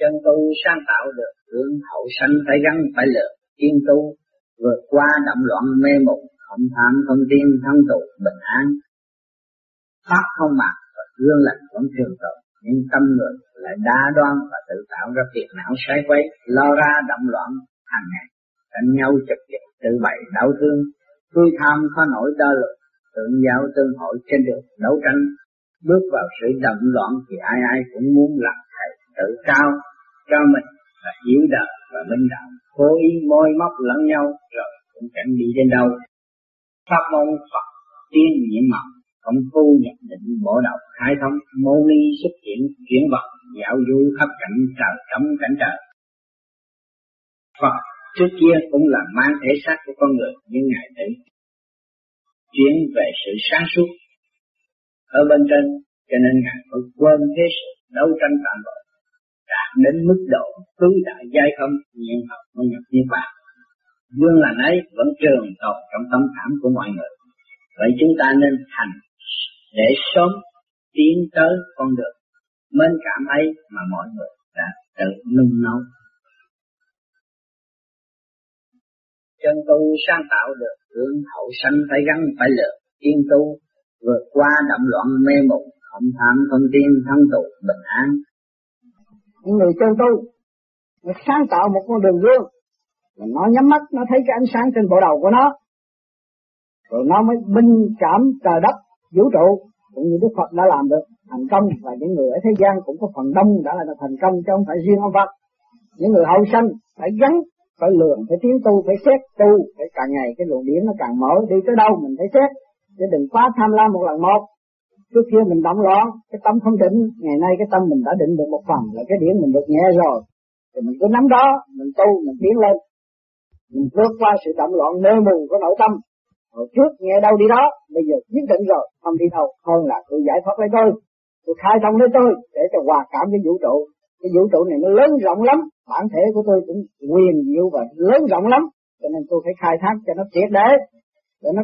chân tu sáng tạo được hướng hậu sanh phải gắn, phải lượt kiên tu, vượt qua động loạn mê mục, không tham, không tiên thân tụ bình an. Pháp không mạc và gương lành vẫn trường tồn. Nhưng tâm người lại đa đoan và tự tạo ra phiền não sai quấy, lo ra động loạn hàng ngày. Đánh nhau chật chật tự bày đau thương. Vui tham khó nổi đo lực tượng giáo tương hội trên đường đấu tranh. Bước vào sự động loạn thì ai ai cũng muốn làm tự cao cho mình và hiểu đời và minh đạo. Cố ý môi móc lẫn nhau rồi cũng chẳng đi đến đâu. Pháp môn Phật tiên nhiệm mộng không thu nhập định bộ đầu khai thông mô ni xuất hiện, chuyển vật dạo du khắp cảnh trời cấm cảnh trời. Phật trước kia cũng là mang thể xác của con người, nhưng ngài thấy chuyển về sự sáng suốt ở bên trên, cho nên ngài phải quên thế sự đấu tranh tạm bỡ đến mức độ tứ đại giai không nhiên học mới nhập niết bàn. Dương là ấy vẫn trường tồn trong tâm khảm của mọi người. Vậy chúng ta nên thành để sớm tiến tới con đường mến cảm ấy mà mọi người đã tự nung nấu. Chân tu sáng tạo được hướng hậu sanh phải gắn, phải lượt. Tiên tu vượt qua động loạn mê mục không tham không tiên thân tụ, bình an những người chân tu. Nó sáng tạo một con đường gương. Nó nhắm mắt, nó thấy cái ánh sáng trên bộ đầu của nó. Rồi nó mới minh cảm trời đất, vũ trụ, cũng như Đức Phật đã làm được. Thành công và những người ở thế gian cũng có phần đông đã là thành công, chứ không phải riêng ông Phật. Những người hậu sanh phải gắn, phải lường, phải tiến tu, phải xét tu, phải càng ngày cái luồng điển nó càng mở. Đi tới đâu mình phải xét, chứ đừng quá tham lam một lần một trước kia mình động loạn cái tâm không định, ngày nay cái tâm mình đã định được một phần, là cái điểm mình được nhẹ rồi. Thì mình cứ nắm đó, mình tu, mình tiến lên. Mình vượt qua sự động loạn mê mù của nội tâm. Hồi trước nghe đâu đi đó, bây giờ quyết định rồi, không đi đâu. Hơn là tôi giải thoát lấy tôi. Tôi khai thông lấy tôi, để cho hòa cảm với vũ trụ. Cái vũ trụ này nó lớn rộng lắm, bản thể của tôi cũng quyền diệu và lớn rộng lắm. Cho nên tôi phải khai thác cho nó triệt để để nó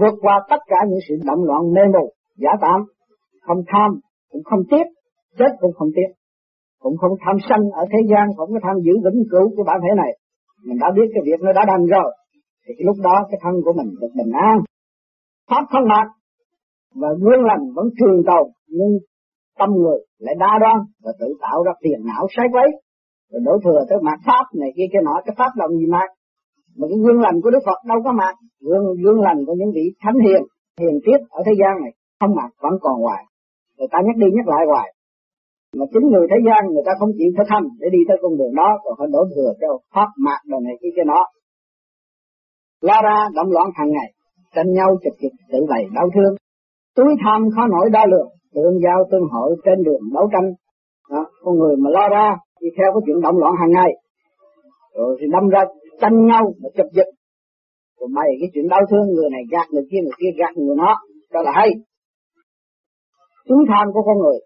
vượt qua tất cả những sự động loạn mê mù giả tạm không tham, cũng không tiếc chết cũng không tiếc cũng không tham sân ở thế gian, cũng không tham giữ vĩnh cửu của bản thể này. Mình đã biết cái việc nó đã đành rồi, thì cái lúc đó cái thân của mình được bình an. Pháp không mạc và gương lành vẫn trường tồn, nhưng tâm người lại đa đoan và tự tạo ra tiền não sai quấy. Rồi đổ thừa tới mặt pháp này kia kia nọ, cái pháp làm gì mạc mà cái gương lành của Đức Phật đâu có mạc gương gương lành của những vị thánh hiền hiền tiết ở thế gian này không mạc vẫn còn hoài. Người ta nhắc đi nhắc lại hoài. Mà chính người thế gian người ta không chịu thực hành để đi tới con đường đó còn phải đổ thừa cho pháp mạc đồ này kia kia nọ. Lo ra động loạn hàng ngày tranh nhau chật trực tự bày đau thương. Túi tham khó nổi đo lường tương giao tương hội trên đường đấu tranh. Đó, con người mà lo ra đi theo cái chuyện động loạn hàng ngày. Rồi thì đâm ra tranh nhau mà chụp giật rồi bày cái chuyện đau thương người này gạt người kia người kia gạt người nó đó là hay chúng tham của con người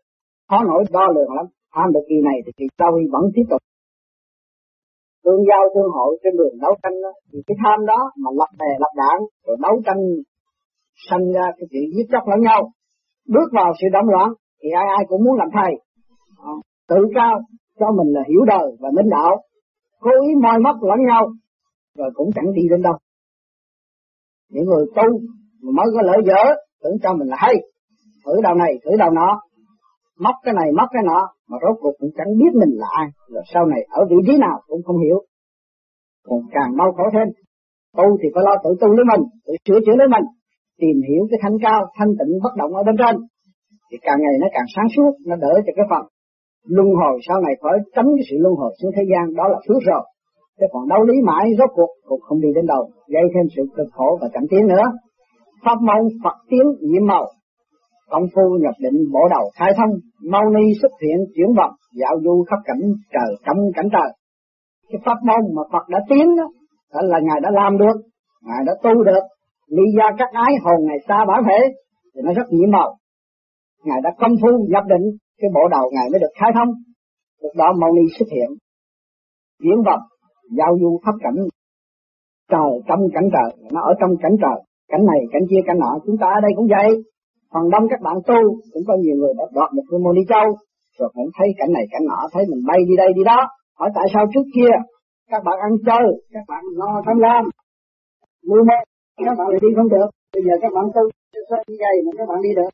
khó nổi đo lường lắm. Tham được kỳ này thì kỳ sau vẫn tiếp tục. Tương giao tương hội trên đường đấu tranh đó, thì cái tham đó mà lập bè lập đảng rồi đấu tranh sanh ra cái chuyện giết chóc lẫn nhau bước vào sự động loạn thì ai ai cũng muốn làm thầy. À, tự cao cho mình là hiểu đời và minh đạo cố ý moi móc lẫn nhau rồi cũng chẳng đi đến đâu. Những người tu mà mới có lợi dở tưởng cho mình là hay thử đầu này, thử đầu nọ. Móc cái này, móc cái nọ, mà rốt cuộc cũng chẳng biết mình là ai. Rồi sau này ở vị trí nào cũng không hiểu. Còn càng đau khổ thêm tu thì phải lo tự tu lấy mình, tự sửa chữa lấy mình, tìm hiểu cái thanh cao, thanh tịnh bất động ở bên trên. Thì càng ngày nó càng sáng suốt, nó đỡ cho cái phần luân hồi sau này khỏi tránh cái sự luân hồi xuống thế gian, đó là phước rồi. Chứ còn đấu lý mãi, rốt cuộc cũng không đi đến đâu, gây thêm sự cực khổ và cảnh tiến nữa. Pháp môn Phật tiến nhiệm màu công phu nhập định bộ đầu khai thông, mau ni xuất hiện chuyển vật dạo du khắp cảnh trời, trong cảnh trời. Cái pháp môn mà Phật đã tiến đó là ngài đã làm được, ngài đã tu được. Ly gia các ái hồn ngày xa bản thể, thì nó rất nhiễm màu. Ngài đã công phu nhập định cái bộ đầu ngài mới được khai thông. Lúc đó mau ni xuất hiện, chuyển vật giao du khắp cảnh trời, trong cảnh trời. Nó ở trong cảnh trời, cảnh này, cảnh kia, cảnh nọ, chúng ta ở đây cũng vậy phần đông các bạn tu, cũng có nhiều người đã đoạt một cái môn đi châu rồi cũng thấy cảnh này cảnh nọ, thấy mình bay đi đây đi đó. Hỏi tại sao trước kia các bạn ăn chơi các bạn lo tham lam? Mưu mê các bạn lại đi không được. Bây giờ các bạn tu sơ như vậy mà các bạn đi được.